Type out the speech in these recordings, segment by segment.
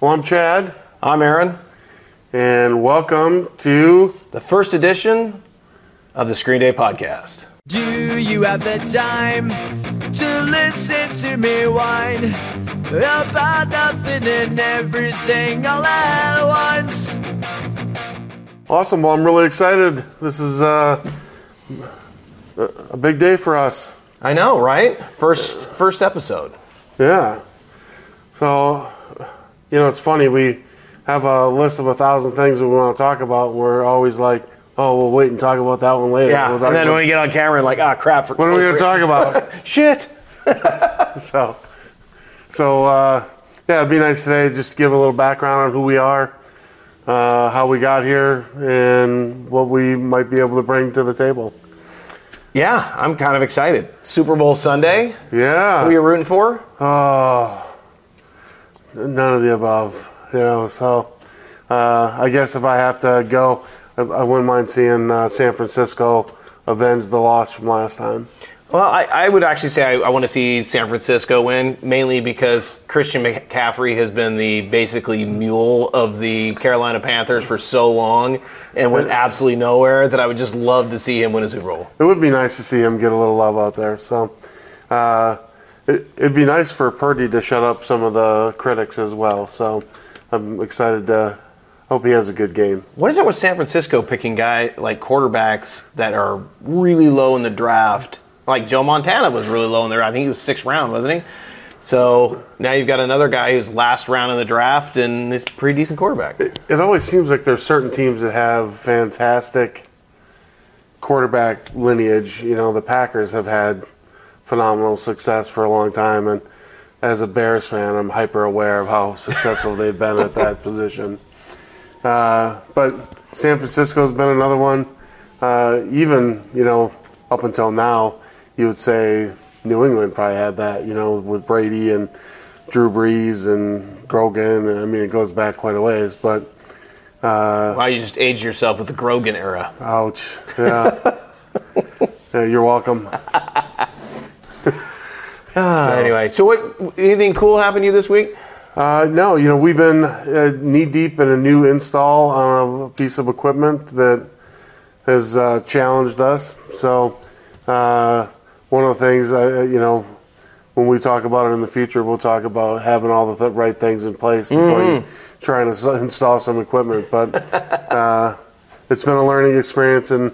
Well, I'm Chad, I'm Aaron. and welcome to The first edition of the Screen Day podcast. Do you have the time to listen to me whine about nothing and everything all at once? Awesome. Well, I'm really excited. This is uh, a big day for us. I know, right? First first episode. Yeah. So, you know, it's funny. We have a list of a thousand things that we want to talk about. We're always like, oh, we'll wait and talk about that one later. Yeah, We'll and then about- when we get on camera, like, ah, crap. For what are we going to talk about? Shit. so, so uh, yeah, it'd be nice today just to give a little background on who we are, uh, how we got here, and what we might be able to bring to the table. Yeah, I'm kind of excited. Super Bowl Sunday. Yeah. Who are you rooting for? Oh, none of the above. You know, so uh, I guess if I have to go, I, I wouldn't mind seeing uh, San Francisco avenge the loss from last time. Well, I, I would actually say I, I want to see San Francisco win, mainly because Christian McCaffrey has been the basically mule of the Carolina Panthers for so long and went absolutely nowhere that I would just love to see him win a Super Bowl. It would be nice to see him get a little love out there. So uh, it, it'd be nice for Purdy to shut up some of the critics as well. So I'm excited to hope he has a good game. What is it with San Francisco picking guy like quarterbacks that are really low in the draft? Like Joe Montana was really low in there. I think he was sixth round, wasn't he? So now you've got another guy who's last round in the draft and is a pretty decent quarterback. It always seems like there's certain teams that have fantastic quarterback lineage. You know, the Packers have had phenomenal success for a long time, and as a Bears fan, I'm hyper aware of how successful they've been at that position. Uh, but San Francisco's been another one. Uh, even you know, up until now, you would say New England probably had that. You know, with Brady and Drew Brees and Grogan. And I mean, it goes back quite a ways, but. Wow, you just aged yourself with the Grogan era. Ouch. Yeah. yeah you're welcome. Uh, anyway, so what? Anything cool happened to you this week? Uh, no, you know, we've been uh, knee deep in a new install on a piece of equipment that has uh, challenged us. So, uh, one of the things, uh, you know, when we talk about it in the future, we'll talk about having all the th- right things in place before you try and ins- install some equipment. But uh, it's been a learning experience, and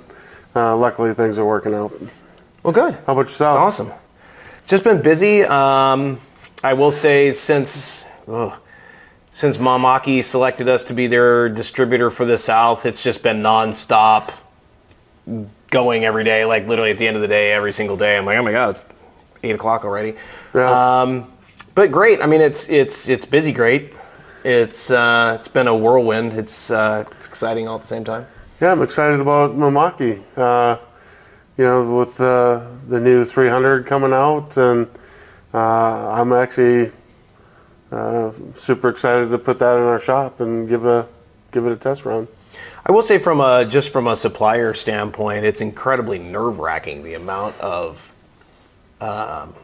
uh, luckily things are working out. Well, good. How about yourself? It's awesome. Just been busy. Um, I will say since ugh, since Mimaki selected us to be their distributor for the South, it's just been nonstop going every day. Like literally at the end of the day, every single day. I'm like, oh my god, it's eight o'clock already. Yeah. Um, but great. I mean, it's it's it's busy. Great. It's uh, it's been a whirlwind. It's uh, it's exciting all at the same time. Yeah, I'm excited about Mimaki. Uh, you know, with uh, the new 300 coming out, and uh, I'm actually uh, super excited to put that in our shop and give it a give it a test run. I will say, from a just from a supplier standpoint, it's incredibly nerve wracking the amount of um,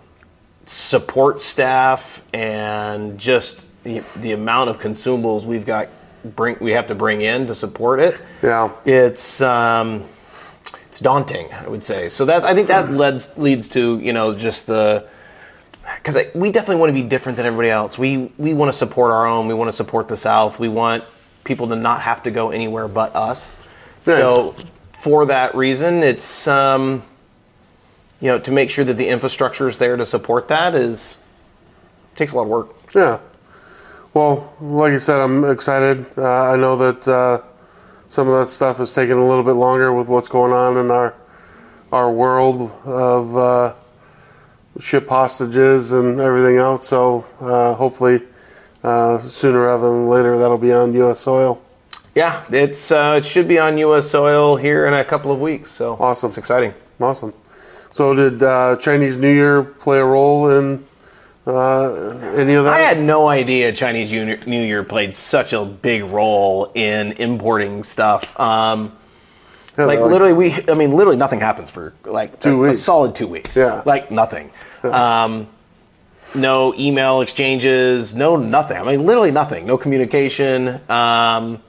support staff and just the, the amount of consumables we've got bring we have to bring in to support it. Yeah. It's um, it's daunting, I would say. So that I think that leads leads to you know just the because we definitely want to be different than everybody else. We we want to support our own. We want to support the South. We want people to not have to go anywhere but us. Nice. So for that reason, it's um, you know to make sure that the infrastructure is there to support that is takes a lot of work. Yeah. Well, like you said, I'm excited. Uh, I know that uh, some of that stuff is taking a little bit longer with what's going on in our our world of uh, ship hostages and everything else. So uh, hopefully, uh, sooner rather than later, that'll be on U.S. soil. Yeah, it's uh, it should be on U.S. soil here in a couple of weeks. So Awesome. it's exciting. Awesome. So, did uh, Chinese New Year play a role in uh, any of that? I had no idea Chinese New Year played such a big role in importing stuff. Um, Yeah, like literally, we I mean, literally nothing happens for like Two a, a weeks. solid two weeks. Yeah. like nothing. Um, no email exchanges, no nothing. I mean, literally nothing. No communication. Um,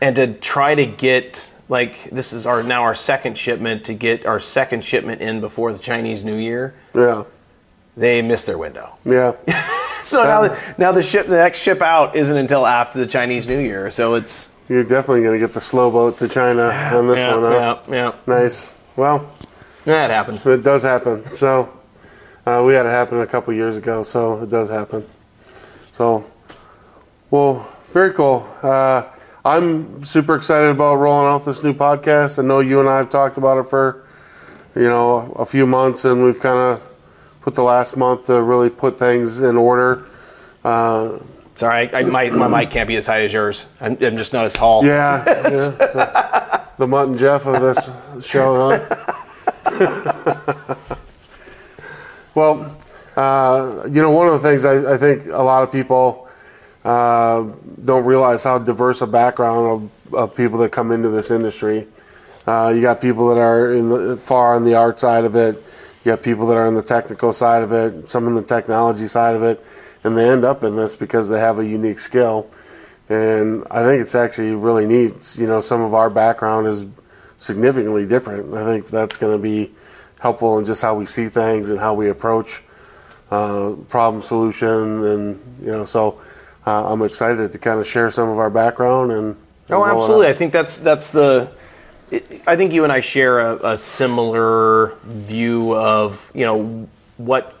and to try to get like this is our now our second shipment to get our second shipment in before the Chinese New Year. Yeah. They missed their window. Yeah. So now, the, now the ship, the next ship out isn't until after the Chinese New Year. So it's You're definitely going to get the slow boat to China on this yeah, one. Huh? yeah, yeah. Nice. Well, Yeah, it happens. it does happen. So uh, we had it happen a couple years ago, so it does happen. So, well, very cool. Uh, I'm super excited about rolling out this new podcast. I know you and I have talked about it for, you know, a few months, and we've kind of put the last month to really put things in order. Uh, Sorry, I, my, my mic can't be as high as yours. I'm, I'm just not as tall. yeah, yeah. The, the Mutt and Jeff of this show, huh? well, uh, you know, one of the things I, I think a lot of people uh, don't realize how diverse a background of, of people that come into this industry. Uh, you got people that are in the, far on the art side of it. You have people that are in the technical side of it. Some in the technology side of it, and they end up in this because they have a unique skill. And I think it's actually really neat. You know, some of our background is significantly different. I think that's going to be helpful in just how we see things and how we approach uh, problem solution. And you know, so uh, I'm excited to kind of share some of our background and. and Oh, absolutely. I think that's that's the. I think you and I share a, a similar view of you know what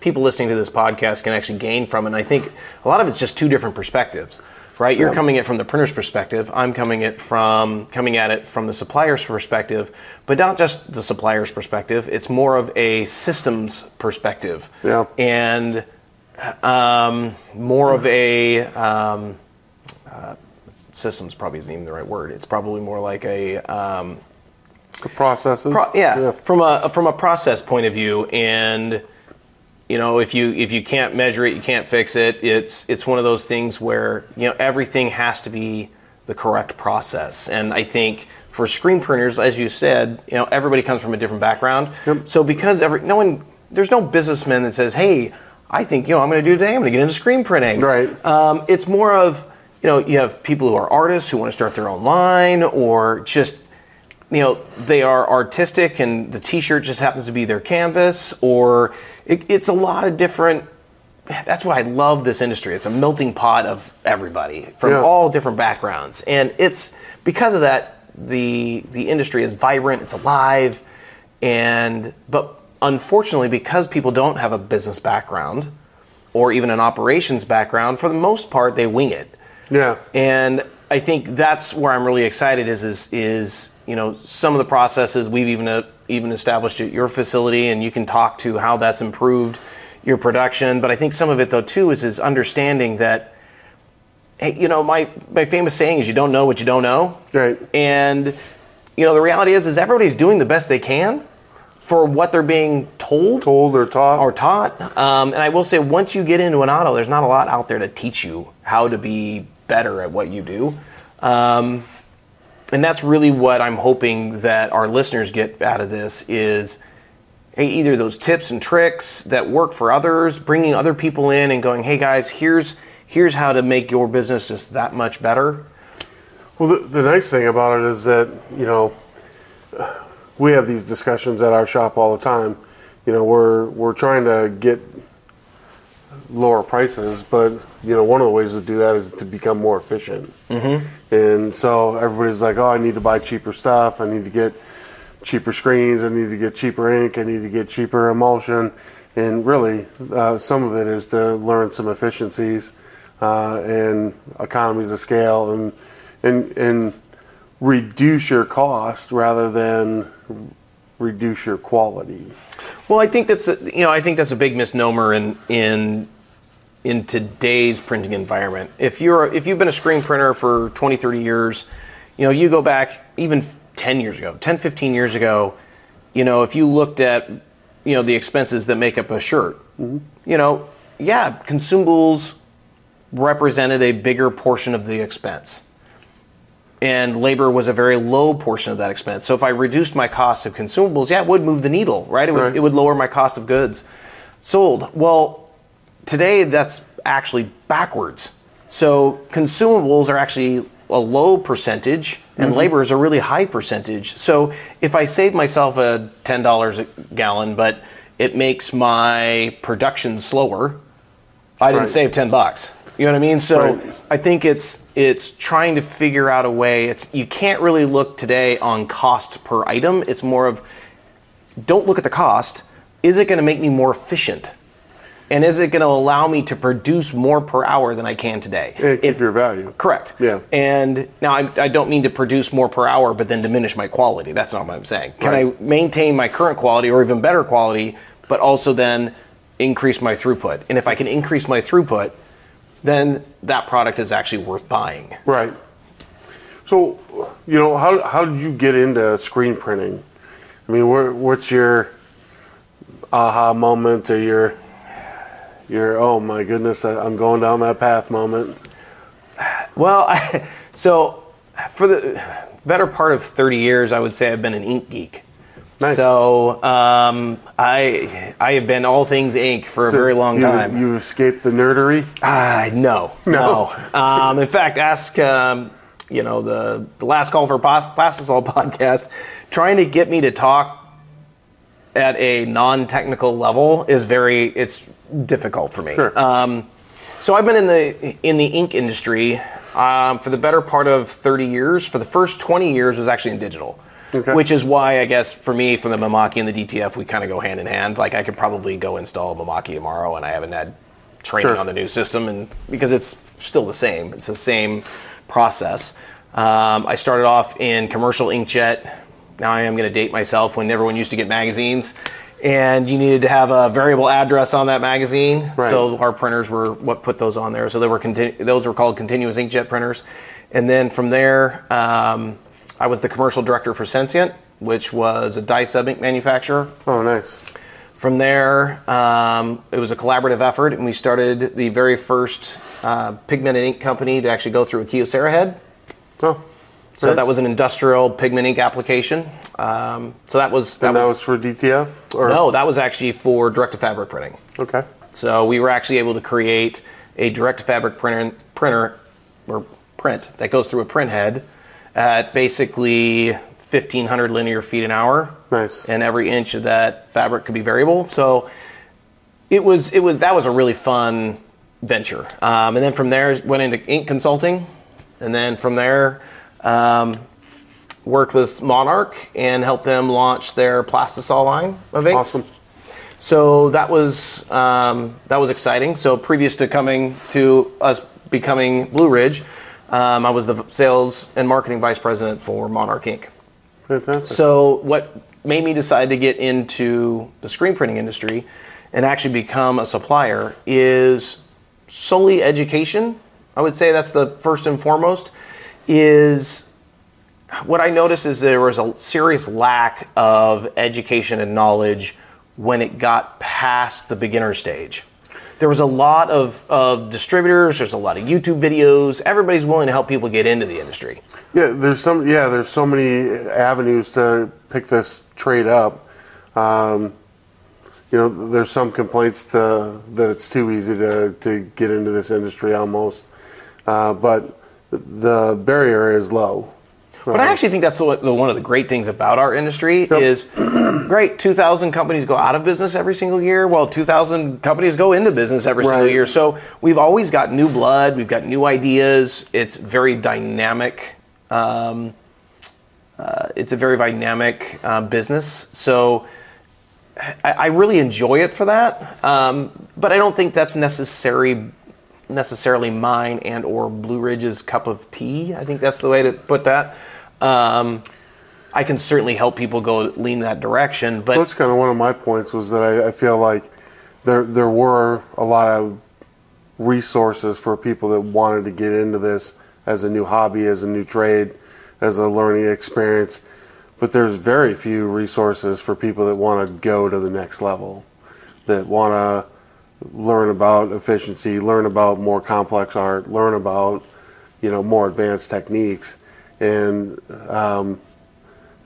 people listening to this podcast can actually gain from, it. and I think a lot of it's just two different perspectives, right? You're coming at it from the printer's perspective. I'm coming it from coming at it from the supplier's perspective, but not just the supplier's perspective. It's more of a systems perspective, Yeah. and um, more of a um, uh, systems probably isn't even the right word. It's probably more like a um, the processes. pro- yeah, from a from a process point of view and you know if you if you can't measure it you can't fix it it's it's one of those things where you know everything has to be the correct process and i think for screen printers as you said you know everybody comes from a different background Yep. so because every no one there's no businessman that says hey i think you know i'm going to do today i'm going to get into screen printing Right. um, it's more of you know you have people who are artists who want to start their own line or just you know they are artistic and the t-shirt just happens to be their canvas or it, it's a lot of different that's why i love this industry. It's a melting pot of everybody from Yeah. all different backgrounds. And it's because of that the the industry is vibrant it's alive and but unfortunately because people don't have a business background or even an operations background for the most part they wing it Yeah. and I think that's where I'm really excited is is is you know some of the processes we've even uh, even established at your facility, and you can talk to how that's improved your production. But I think some of it though too is is understanding that. Hey, you know my my famous saying is you don't know what you don't know, Right. and you know the reality is is everybody's doing the best they can for what they're being told Told or taught. or taught. Um, and I will say, once you get into an auto, there's not a lot out there to teach you how to be better at what you do. Um, and that's really what I'm hoping that our listeners get out of this is hey, either those tips and tricks that work for others, bringing other people in and going, hey guys, here's here's how to make your business just that much better. Well, the, the nice thing about it is that you know we have these discussions at our shop all the time. You know, we're we're trying to get lower prices, but you know, one of the ways to do that is to become more efficient. Mm-hmm. And so everybody's like, "Oh, I need to buy cheaper stuff. I need to get cheaper screens. I need to get cheaper ink. I need to get cheaper emulsion." And really, uh, some of it is to learn some efficiencies uh, and economies of scale, and and and reduce your cost rather than reduce your quality. Well, I think that's a, you know I think that's a big misnomer in in in today's printing environment. If you're if you've been a screen printer for 20, 30 years, you know, you go back even 10 years ago, 10, 15 years ago, you know, if you looked at you know the expenses that make up a shirt, mm-hmm. you know, yeah, consumables represented a bigger portion of the expense. And labor was a very low portion of that expense. So if I reduced my cost of consumables, yeah, it would move the needle, right? It would, Right. it would lower my cost of goods. Sold. Well, today that's actually backwards. So consumables are actually a low percentage and mm-hmm. labor is a really high percentage. So if I save myself a $10 a gallon, but it makes my production slower, I didn't Right. save 10 bucks. You know what I mean? So Right. I think it's it's trying to figure out a way. It's you can't really look today on cost per item. It's more of don't look at the cost. Is it going to make me more efficient? And is it going to allow me to produce more per hour than I can today? And keep your value. Correct. Yeah. And now I, I don't mean to produce more per hour, but then diminish my quality. That's not what I'm saying. Can Right. I maintain my current quality or even better quality, but also then increase my throughput? And if I can increase my throughput, then that product is actually worth buying. Right. So, you know, how, how did you get into screen printing? I mean, where, what's your aha moment or your your oh my goodness, I- I'm going down that path moment? Well, I, so for the better part of 30 years, I would say I've been an ink geek. Nice. So um, I I have been all things ink for a very long you, time. You escaped the nerdery. Ah, no, no. Um, in fact, ask um, you know the the last call for Plas- Plastisol podcast, trying to get me to talk at a non-technical level is very it's difficult for me. Sure. Um, so I've been in the in the ink industry um, for the better part of 30 years. For the first 20 years was actually in digital. Okay. Which is why I guess for me, for the Mimaki and the DTF, we kind of go hand in hand. Like I could probably go install Mimaki tomorrow, and I haven't had training Sure. on the new system, and because it's still the same, it's the same process. Um, I started off in commercial inkjet. Now I am going to date myself when everyone used to get magazines, and you needed to have a variable address on that magazine. Right. So our printers were what put those on there. So they were continu- those were called continuous inkjet printers, and then from there. Um, I was the commercial director for Sensient, which was a dye sub ink manufacturer. Oh, nice. From there, um, it was a collaborative effort, and we started the very first uh, pigmented ink company to actually go through a Kyocera head. Oh, So that was an industrial pigment ink application. Um, so that was that and that was, was for DTF. Or no, that was actually for direct to fabric printing. Okay. So we were actually able to create a direct to fabric printer, printer or print that goes through a print head at basically 1500 linear feet an hour. Nice. And every inch of that fabric could be variable. So it was it was that was a really fun venture. Um, and then from there went into ink consulting, and then from there. Um, Worked with Monarch and helped them launch their Plastisol line of inks. Awesome. So that was um, that was exciting. So previous to coming to us becoming Blue Ridge, um, I was the sales and marketing vice president for Monarch Inc. Fantastic. So what made me decide to get into the screen printing industry and actually become a supplier is solely education. I would say that's the first and foremost. Is what I noticed is there was a serious lack of education and knowledge when it got past the beginner stage. There was a lot of, of distributors, there's a lot of YouTube videos. Everybody's willing to help people get into the industry. Yeah, there's some. Yeah, there's so many avenues to pick this trade up. Um, you know, there's some complaints to, that it's too easy to, to get into this industry almost, uh, but the barrier is low. But I actually think that's the, the, one of the great things about our industry Yep. is great. Two thousand companies go out of business every single year. Well, two thousand companies go into business every single year. So we've always got new blood. We've got new ideas. It's very dynamic. Um, uh, it's a very dynamic uh, business. So I, I really enjoy it for that. Um, but I don't think that's necessary necessarily mine and or Blue Ridge's cup of tea. I think that's the way to put that. Um, I can certainly help people go lean that direction, but That's kind of one of my points was that I, I feel like there there were a lot of resources for people that wanted to get into this as a new hobby, as a new trade, as a learning experience. But there's very few resources for people that want to go to the next level, that want to learn about efficiency, learn about more complex art, learn about you know more advanced techniques, and um,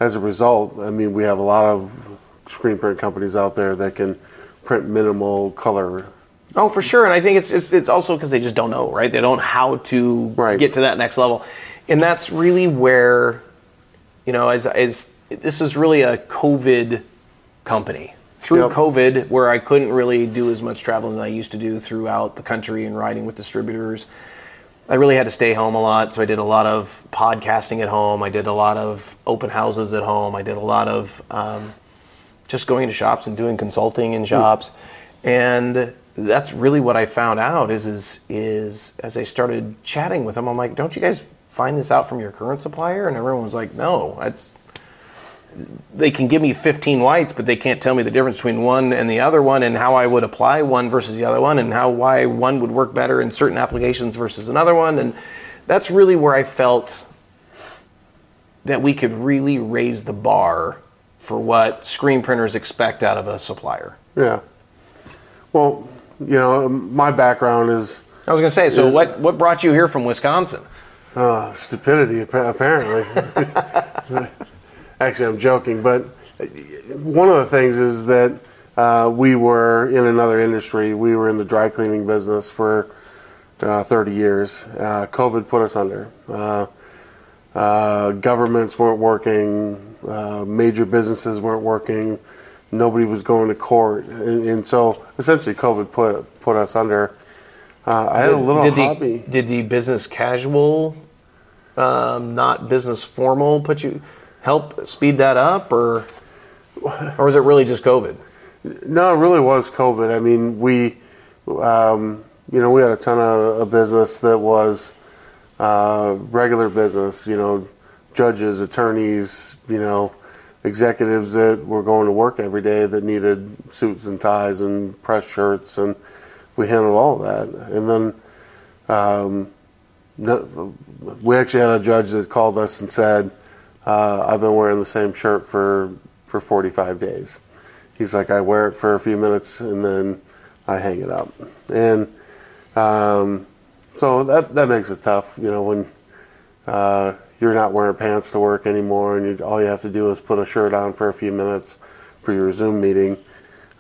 as a result, I mean, we have a lot of screen print companies out there that can print minimal color. Oh, for sure. And I think it's it's, it's also because they just don't know, right? They don't know how to Right. get to that next level, and that's really where, you know, as as this is really a COVID company through Yep. COVID, where I couldn't really do as much travel as I used to do throughout the country and riding with distributors. I really had to stay home a lot, so I did a lot of podcasting at home. I did a lot of open houses at home. I did a lot of um, just going to shops and doing consulting in shops, and that's really what I found out is is is as I started chatting with them, I'm like, don't you guys find this out from your current supplier? And everyone was like, no, that's they can give me 15 whites, but they can't tell me the difference between one and the other one, and how I would apply one versus the other one, and how why one would work better in certain applications versus another one, and that's really where I felt that we could really raise the bar for what screen printers expect out of a supplier. Yeah. Well, you know, my background is I was going to say, so what what brought you here from Wisconsin? uh, stupidity, apparently. Actually, I'm joking, but one of the things is that uh, we were in another industry. We were in the dry cleaning business for uh, 30 years. Uh, COVID put us under. Uh, uh, governments weren't working, uh, major businesses weren't working, nobody was going to court, and, and so essentially COVID put put us under. Uh, I had a little did hobby. The, did the business casual, um, not business formal, put you help speed that up, or or was it really just COVID? No, it really was COVID. I mean, we, um, you know, we had a ton of, business that was uh, regular business. You know, judges, attorneys, you know, executives that were going to work every day that needed suits and ties and press shirts, and we handled all that. And then um, we actually had a judge that called us and said, uh, "I've been wearing the same shirt for for 45 days." He's like, "I wear it for a few minutes and then I hang it up," and um, so that that makes it tough, you know, when uh, you're not wearing pants to work anymore, and you, all you have to do is put a shirt on for a few minutes for your Zoom meeting.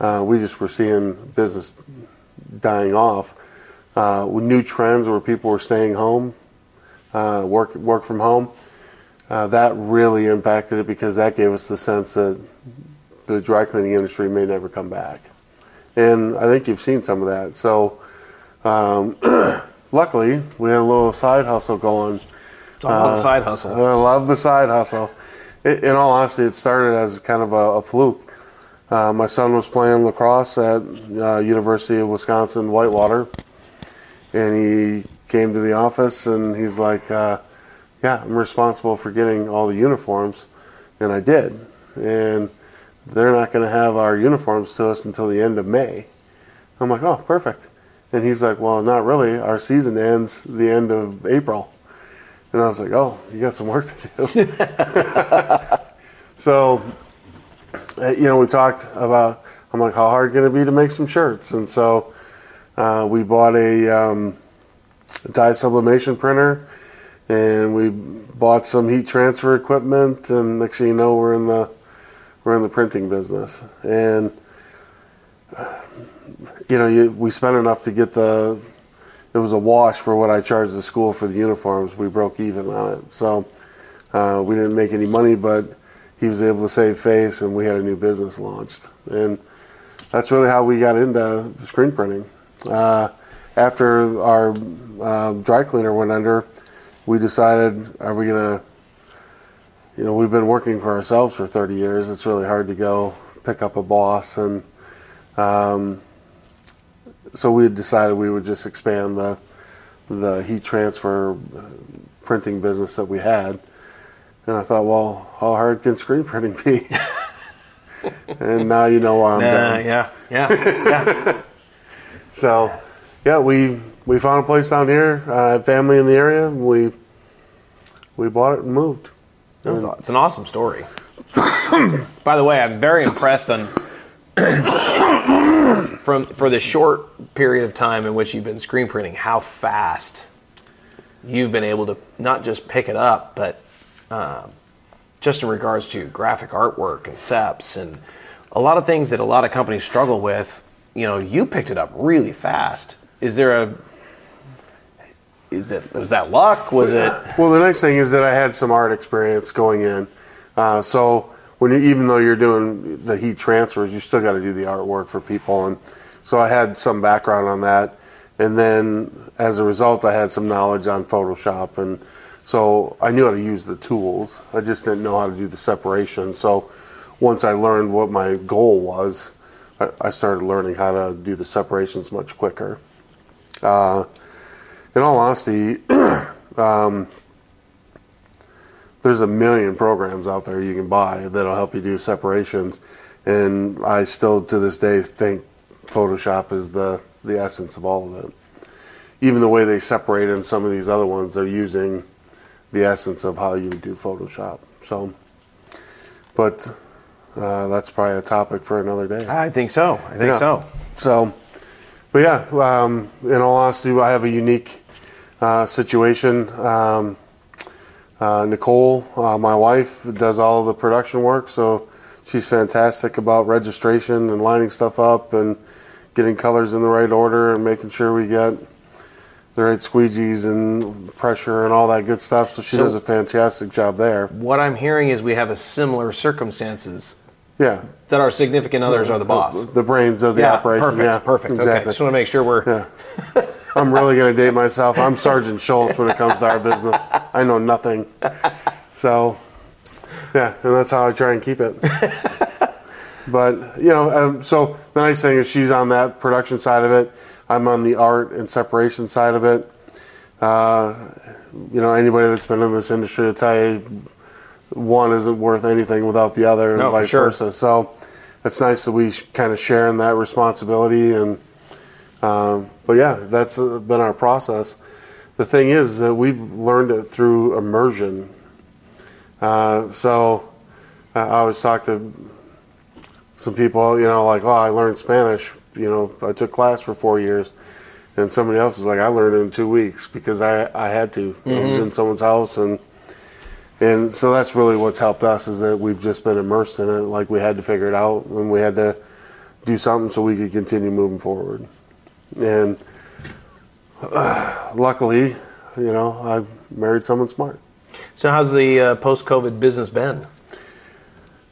Uh, we just were seeing business dying off. Uh, with new trends where people were staying home, uh, work work from home, uh, that really impacted it because that gave us the sense that the dry cleaning industry may never come back. And I think you've seen some of that. So, um, luckily, we had a little side hustle going. Talk about the side hustle. I love the side hustle. I in all honesty, it started as kind of a, a fluke. Uh, my son was playing lacrosse at uh, University of Wisconsin Whitewater, and he came to the office and he's like, uh, "Yeah, I'm responsible for getting all the uniforms," and I did. And they're not going to have our uniforms to us until the end of May. I'm like, "Oh, perfect." And he's like, "Well, not really. Our season ends the end of April." And I was like, "Oh, you got some work to do." so, uh, you know, we talked about. I'm like, "How hard can it be to make some shirts?" And so, uh, we bought a um, dye sublimation printer, and we bought some heat transfer equipment. And next thing you know, we're in the we're in the printing business. And you know, you, we spent enough to get the it was a wash for what I charged the school for the uniforms. We broke even on it, so uh, we didn't make any money, but he was able to save face, and we had a new business launched, and that's really how we got into screen printing. Uh, after our uh, dry cleaner went under, we decided, are we gonna, you know, we've been working for ourselves for 30 years. It's really hard to go pick up a boss and. Um, so we decided we would just expand the the heat transfer uh, printing business that we had. And I thought, well, how hard can screen printing be? and now you know why I'm Uh, done. yeah, yeah, yeah. So, yeah, we we found a place down here. Uh, family in the area. We we bought it and moved. It's, it's an awesome story. By the way, I'm very impressed on from for the short period of time in which you've been screen printing, how fast you've been able to not just pick it up, but um, just in regards to graphic artwork and SEPs and a lot of things that a lot of companies struggle with you know, you picked it up really fast. Is there a is it was that luck? Was it Well, the nice thing is that I had some art experience going in. Uh, so when you, even though you're doing the heat transfers, you still got to do the artwork for people, and so I had some background on that. And then as a result, I had some knowledge on Photoshop, and so I knew how to use the tools. I just didn't know how to do the separation. So once I learned what my goal was, I, I started learning how to do the separations much quicker. Uh, in all honesty, um, there's a million programs out there you can buy that'll help you do separations, and I still to this day think Photoshop is the the essence of all of it. Even the way they separate in some of these other ones, they're using the essence of how you would do Photoshop. So, but uh, that's probably a topic for another day. I think so. I think Yeah. so. So, but yeah, um, in all honesty, I have a unique uh, situation. Um, uh, Nicole, uh, my wife, does all the production work, so she's fantastic about registration and lining stuff up and getting colors in the right order and making sure we get the right squeegees and pressure and all that good stuff. So she So- does a fantastic job there. What I'm hearing is we have a similar circumstances Yeah. that our significant others are the boss. The brains of the yeah, operation. perfect, yeah, perfect. Okay, just want to make sure we're. Yeah. I'm really going to date myself. I'm Sergeant Schultz when it comes to our business. I know nothing. So, yeah, and that's how I try and keep it. But, you know, um, so the nice thing is she's on that production side of it. I'm on the art and separation side of it. Uh, you know, anybody that's been in this industry will tell you one isn't worth anything without the other and No, vice sure. versa. So it's nice that we kind of share in that responsibility and um, but yeah, that's been our process. The thing is that we've learned it through immersion. Uh, so I I always talk to some people, you know, like, oh, I learned Spanish. You know, I took class for four years. And somebody else is like, I learned it in two weeks because I, I had to. I was in someone's house. And, and so that's really what's helped us is that we've just been immersed in it. Like we had to figure it out and we had to do something so we could continue moving forward. And uh, luckily, you know, I married someone smart. So how's the uh, post-COVID business been?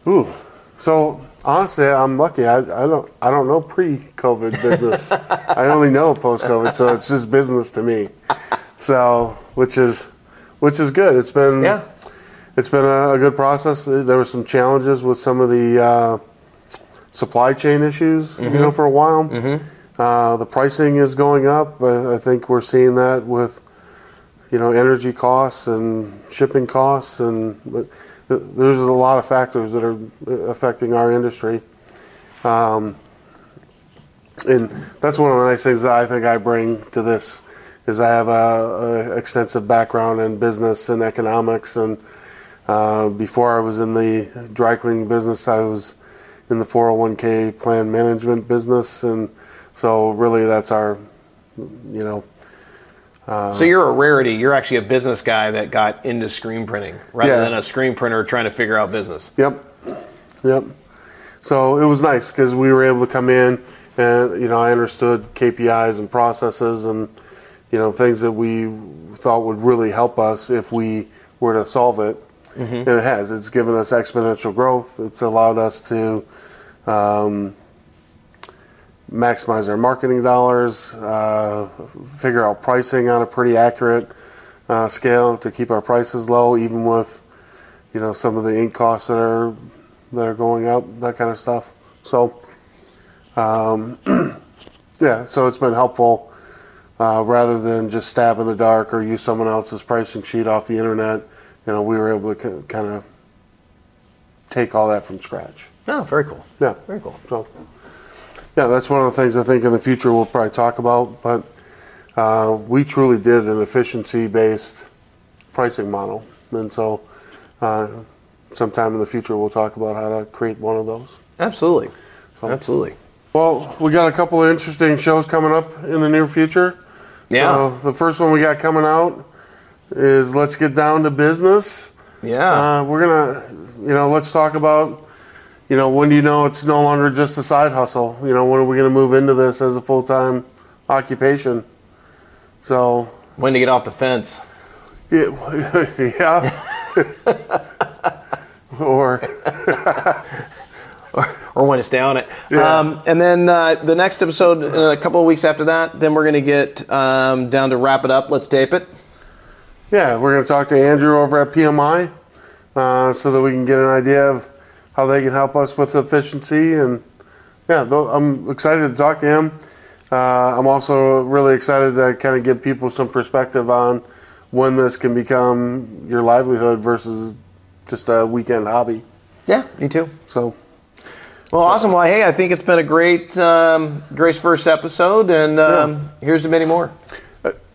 Ooh, so honestly, I'm lucky. I, I don't I don't know pre-COVID business. I only know post-COVID, so it's just business to me. So, which is which is good. It's been Yeah. It's been a, a good process. There were some challenges with some of the uh, supply chain issues, you know, for a while. Uh, the pricing is going up. I, I think we're seeing that with, you know, energy costs and shipping costs, and but there's a lot of factors that are affecting our industry. Um, and that's one of the nice things that I think I bring to this is I have a, a extensive background in business and economics and uh, before I was in the dry cleaning business, I was in the 401k plan management business, and so really that's our, you know, so you're a rarity. You're actually a business guy that got into screen printing rather Yeah. than a screen printer trying to figure out business. Yep, yep. So it was nice because we were able to come in, and you know, I understood KPIs and processes, and you know, things that we thought would really help us if we were to solve it. And it has. It's given us exponential growth. It's allowed us to um, maximize our marketing dollars, uh, figure out pricing on a pretty accurate uh, scale to keep our prices low, even with you know some of the ink costs that are that are going up, that kind of stuff. So, um, yeah, so it's been helpful uh, rather than just stab in the dark or use someone else's pricing sheet off the internet. You know, we were able to kind of take all that from scratch. Oh, very cool. Yeah, Very cool. so, yeah, that's one of the things I think in the future we'll probably talk about. But uh, we truly did an efficiency-based pricing model, and so uh, sometime in the future we'll talk about how to create one of those. Absolutely. Absolutely. Well, we got a couple of interesting shows coming up in the near future. Yeah. So the first one we got coming out is Let's Get Down to Business. Yeah. Uh, we're gonna, you know, let's talk about, you know, when do you know it's no longer just a side hustle? You know, when are we going to move into this as a full time occupation? So, When to get off the fence? it, yeah. or or when to stay on it. Yeah. Um, and then uh, the next episode, uh, a couple of weeks after that, then we're going to get um, down to wrap it up. Let's tape it. Yeah, we're going to talk to Andrew over at PMI uh, so that we can get an idea of how they can help us with efficiency. And yeah, though, I'm excited to talk to him. Uh, I'm also really excited to kind of give people some perspective on when this can become your livelihood versus just a weekend hobby. Yeah, me too. So, Well, awesome. Well, hey, I think it's been a great, um, great first episode, and um, here's to many more.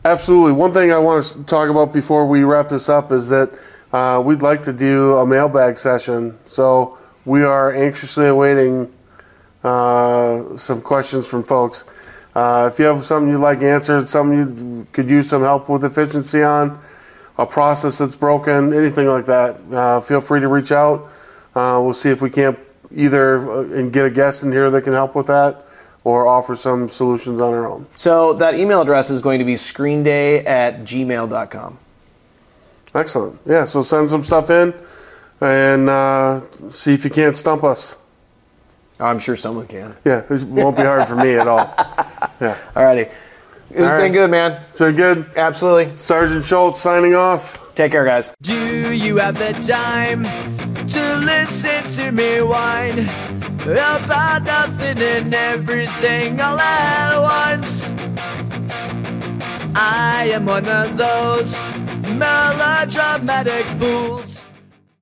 Absolutely. One thing I want to talk about before we wrap this up is that uh, we'd like to do a mailbag session. So we are anxiously awaiting uh, some questions from folks. Uh, if you have something you'd like answered, something you could use some help with efficiency on, a process that's broken, anything like that, uh, feel free to reach out. Uh, we'll see if we can't either uh, and get a guest in here that can help with that or offer some solutions on our own. So that email address is going to be screenday at gmail.com. Excellent. Yeah, so send some stuff in and uh, see if you can't stump us. I'm sure someone can. Yeah, it won't be hard for me at all. Yeah, Alrighty. It's All been right. good, man. it's been good. Absolutely. Sergeant Schultz signing off. Take care, guys. Do you have the time to listen to me whine about nothing and everything all at once? I am one of those melodramatic fools.